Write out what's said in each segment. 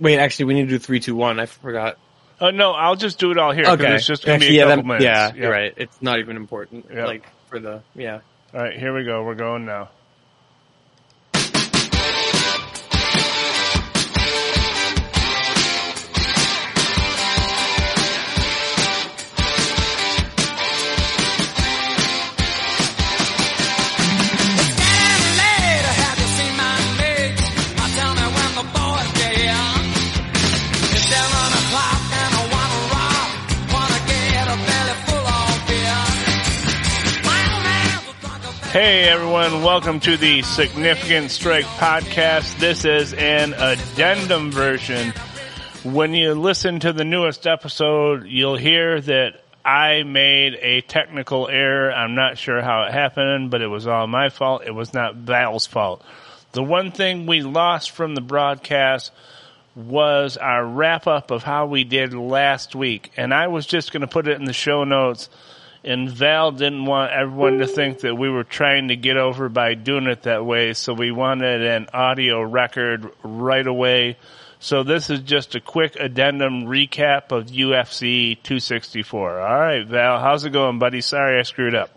Wait, actually, we need to do three, two, one. I forgot. Uh, no, I'll just do it all here. Okay, It's just going to be a yeah, couple that- minutes. yeah, Yeah. you're right. It's not even important. Yeah. Like for the yeah. All right, here we go. We're going now. Hey everyone, welcome to the Significant Strike podcast. This is an addendum version. When you listen to the newest episode, you'll hear that I made a technical error. I'm not sure how it happened, but it was all my fault. It was not Val's fault. The one thing we lost from the broadcast was our wrap up of how we did last week. And I was just going to put it in the show notes. And Val didn't want everyone to think that we were trying to get over by doing it that way. So we wanted an audio record right away. So this is just a quick addendum recap of UFC 264. All right, Val, how's it going, buddy? Sorry I screwed up.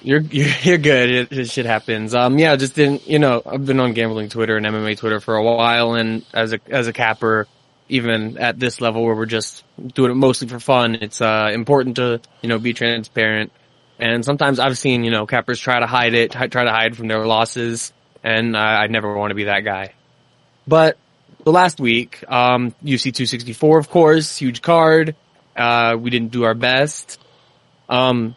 You're you're, good. It, it shit happens. Um, yeah, just didn't. You know, I've been on gambling Twitter and MMA Twitter for a while, and as a as a capper, even at this level where we're just doing it mostly for fun, it's uh important to you know be transparent. And sometimes I've seen you know cappers try to hide it, try to hide from their losses, and I, I never want to be that guy. But the last week, um, UFC 264, of course, huge card. Uh, we didn't do our best. Um,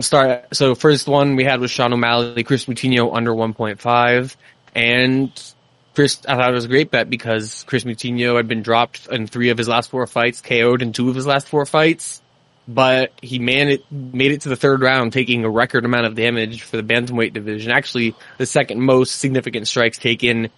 start. So first one we had was Sean O'Malley, Kris Moutinho under 1.5, and Kris. I thought it was a great bet because Kris Moutinho had been dropped in three of his last four fights, KO'd in two of his last four fights, but he man it made it to the third round, taking a record amount of damage for the bantamweight division. Actually, the second most significant strikes taken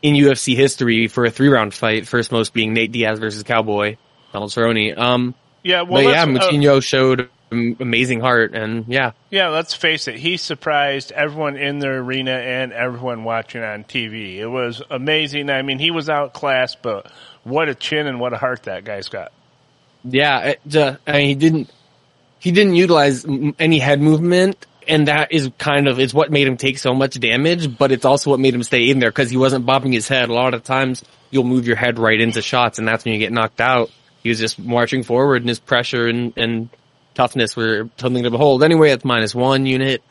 in UFC history for a three round fight. First most being Nate Diaz versus Cowboy Donald Cerrone. Um, Yeah, well, yeah, uh, Moutinho showed am- amazing heart, and yeah, Yeah, let's face it. He surprised everyone in the arena and everyone watching on TV. It was amazing. I mean, he was outclassed, but what a chin and what a heart that guy's got. yeah. It, uh, I mean, he didn't he didn't utilize m- any head movement, and that is kind of is what made him take so much damage. But it's also what made him stay in there because he wasn't bobbing his head. A lot of times, you'll move your head right into shots, and that's when you get knocked out. He was just marching forward, and his pressure and and toughness were something to behold. Anyway, it's minus one unit.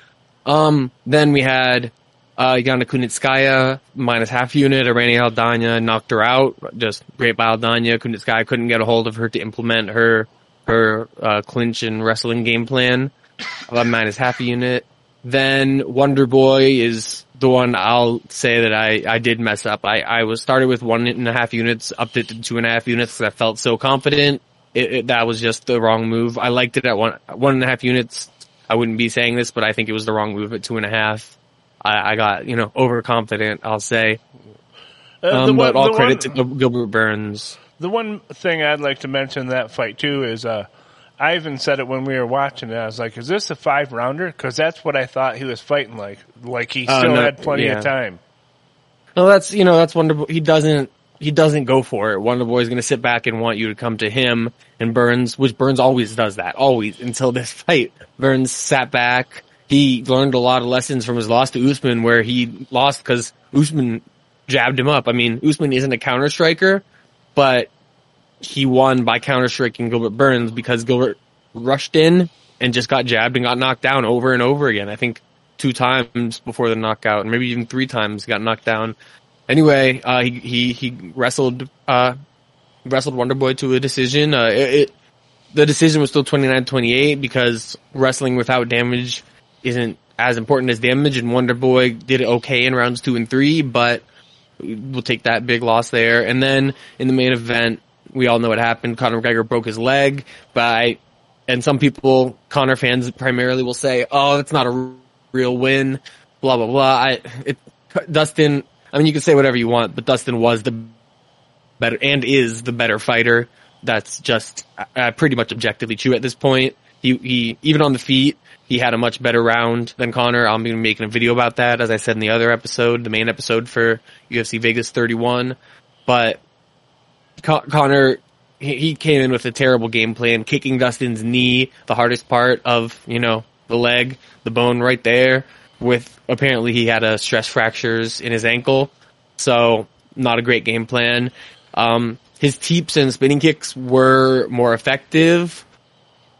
Um, then we had uh, Yana Kunitskaya minus half unit. Irene Aldana knocked her out. Just great by Aldana. Kunitskaya couldn't get a hold of her to implement her her uh, clinch and wrestling game plan. Uh, minus half a unit. Then Wonder Boy is the one I'll say that I, I did mess up. I, I was started with one and a half units, upped it to two and a half units because I felt so confident. It, it, that was just the wrong move. I liked it at one one and a half units. I wouldn't be saying this, but I think it was the wrong move at two and a half. I, I got you know overconfident. I'll say, Uh, um, one- but all credit one- to Gilbert Burns. The one thing I'd like to mention in that fight too is, uh, I even said it when we were watching it. I was like, "Is this a five rounder?" Because that's what I thought he was fighting like. Like he Uh, still no, had plenty yeah. of time. No, that's you know that's Wonder Boy. He doesn't he doesn't go for it. Wonder Boy's going to sit back and want you to come to him. And Burns, which Burns always does that, always until this fight. Burns sat back. He learned a lot of lessons from his loss to Usman, where he lost because Usman jabbed him up. I mean, Usman isn't a counter striker, but he won by counter striking Gilbert Burns because Gilbert rushed in and just got jabbed and got knocked down over and over again. I think two times before the knockout, and maybe even three times got knocked down. Anyway, uh, he, he, he wrestled, uh, wrestled Wonder Boy to a decision. Uh, it, it the decision was still 29-28 because wrestling without damage isn't as important as damage and Wonder Boy did it okay in rounds two and three, but we'll take that big loss there. And then in the main event, we all know what happened. Conor McGregor broke his leg by, and some people, Conor fans primarily will say, oh, it's not a real win, blah, blah, blah. I, it, Dustin, I mean, you can say whatever you want, but Dustin was the better, and is the better fighter. That's just uh, pretty much objectively true at this point. He, he, even on the feet, he had a much better round than Conor. I'm going to be making a video about that, as I said in the other episode, the main episode for UFC Vegas 31. But Con- Conor he, he came in with a terrible game plan, kicking Dustin's knee, the hardest part of you know the leg, the bone right there. With apparently he had a stress fractures in his ankle, so not a great game plan. Um, his teeps and spinning kicks were more effective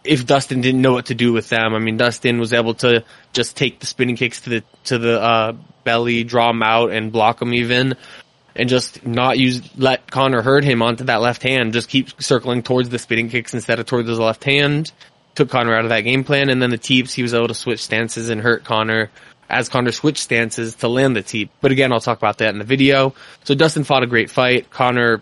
if Dustin didn't know what to do with them. I mean, Dustin was able to just take the spinning kicks to the to the uh, belly, draw them out, and block them even, and just not use let Conor hurt him onto that left hand. Just keep circling towards the spinning kicks instead of towards his left hand. Took Conor out of that game plan, and then the teeps he was able to switch stances and hurt Conor as Conor switched stances to land the teep. But again, I'll talk about that in the video. So Dustin fought a great fight. Conor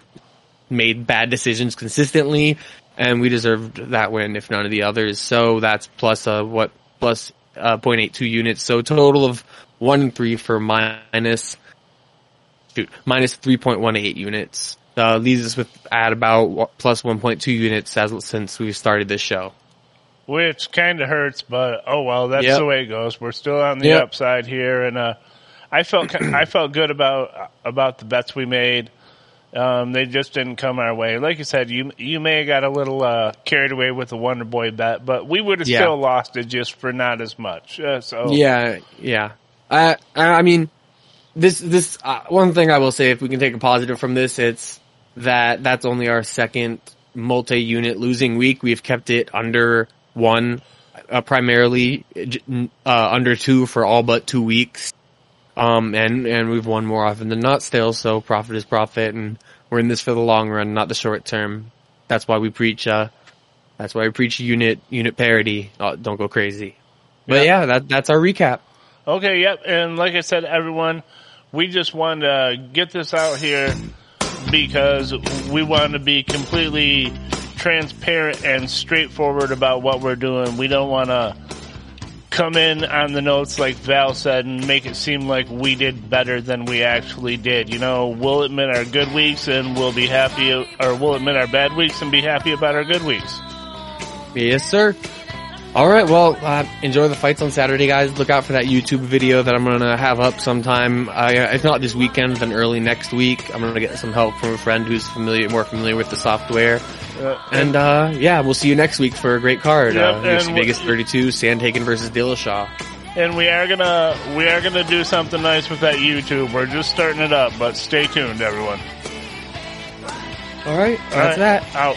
made bad decisions consistently, and we deserved that win if none of the others. So that's plus uh what plus uh 0.82 units. So total of one and three for minus shoot minus 3.18 units. Uh, leaves us with at about plus 1.2 units as since we started this show. Which kind of hurts, but oh well, that's Yep. the way it goes. We're still on the Yep. upside here, and uh, I felt I felt good about about the bets we made. Um, they just didn't come our way. Like you said, you you may have got a little uh, carried away with the Wonder Boy bet, but we would have Yeah. still lost it just for not as much. Uh, so Yeah, yeah. I I mean, this this uh, one thing I will say, if we can take a positive from this, it's that that's only our second multi-unit losing week. We've kept it under one, uh, primarily uh, under two for all but two weeks. Um, and and we've won more often than not still. So profit is profit, and we're in this for the long run, not the short term. That's why we preach. Uh, that's why we preach unit unit parity. Uh, don't go crazy. But Yeah. yeah, that that's our recap. Okay, yep. And like I said, everyone, we just wanted to get this out here because we want to be completely transparent and straightforward about what we're doing. We don't want to come in on the notes like Val said and make it seem like we did better than we actually did. You know, we'll admit our good weeks and we'll be happy, or we'll admit our bad weeks and be happy about our good weeks. Yes, sir. All right. Well, uh, enjoy the fights on Saturday, guys. Look out for that YouTube video that I'm gonna have up sometime. Uh, if not this weekend, then early next week. I'm gonna get some help from a friend who's familiar, more familiar with the software. Uh, And uh, yeah, we'll see you next week for a great card. Yep, uh, UFC Vegas 32, Sandhagen versus Dillashaw. And we are gonna we are gonna do something nice with that YouTube. We're just starting it up, but stay tuned, everyone. All right. All That's right, that. Out.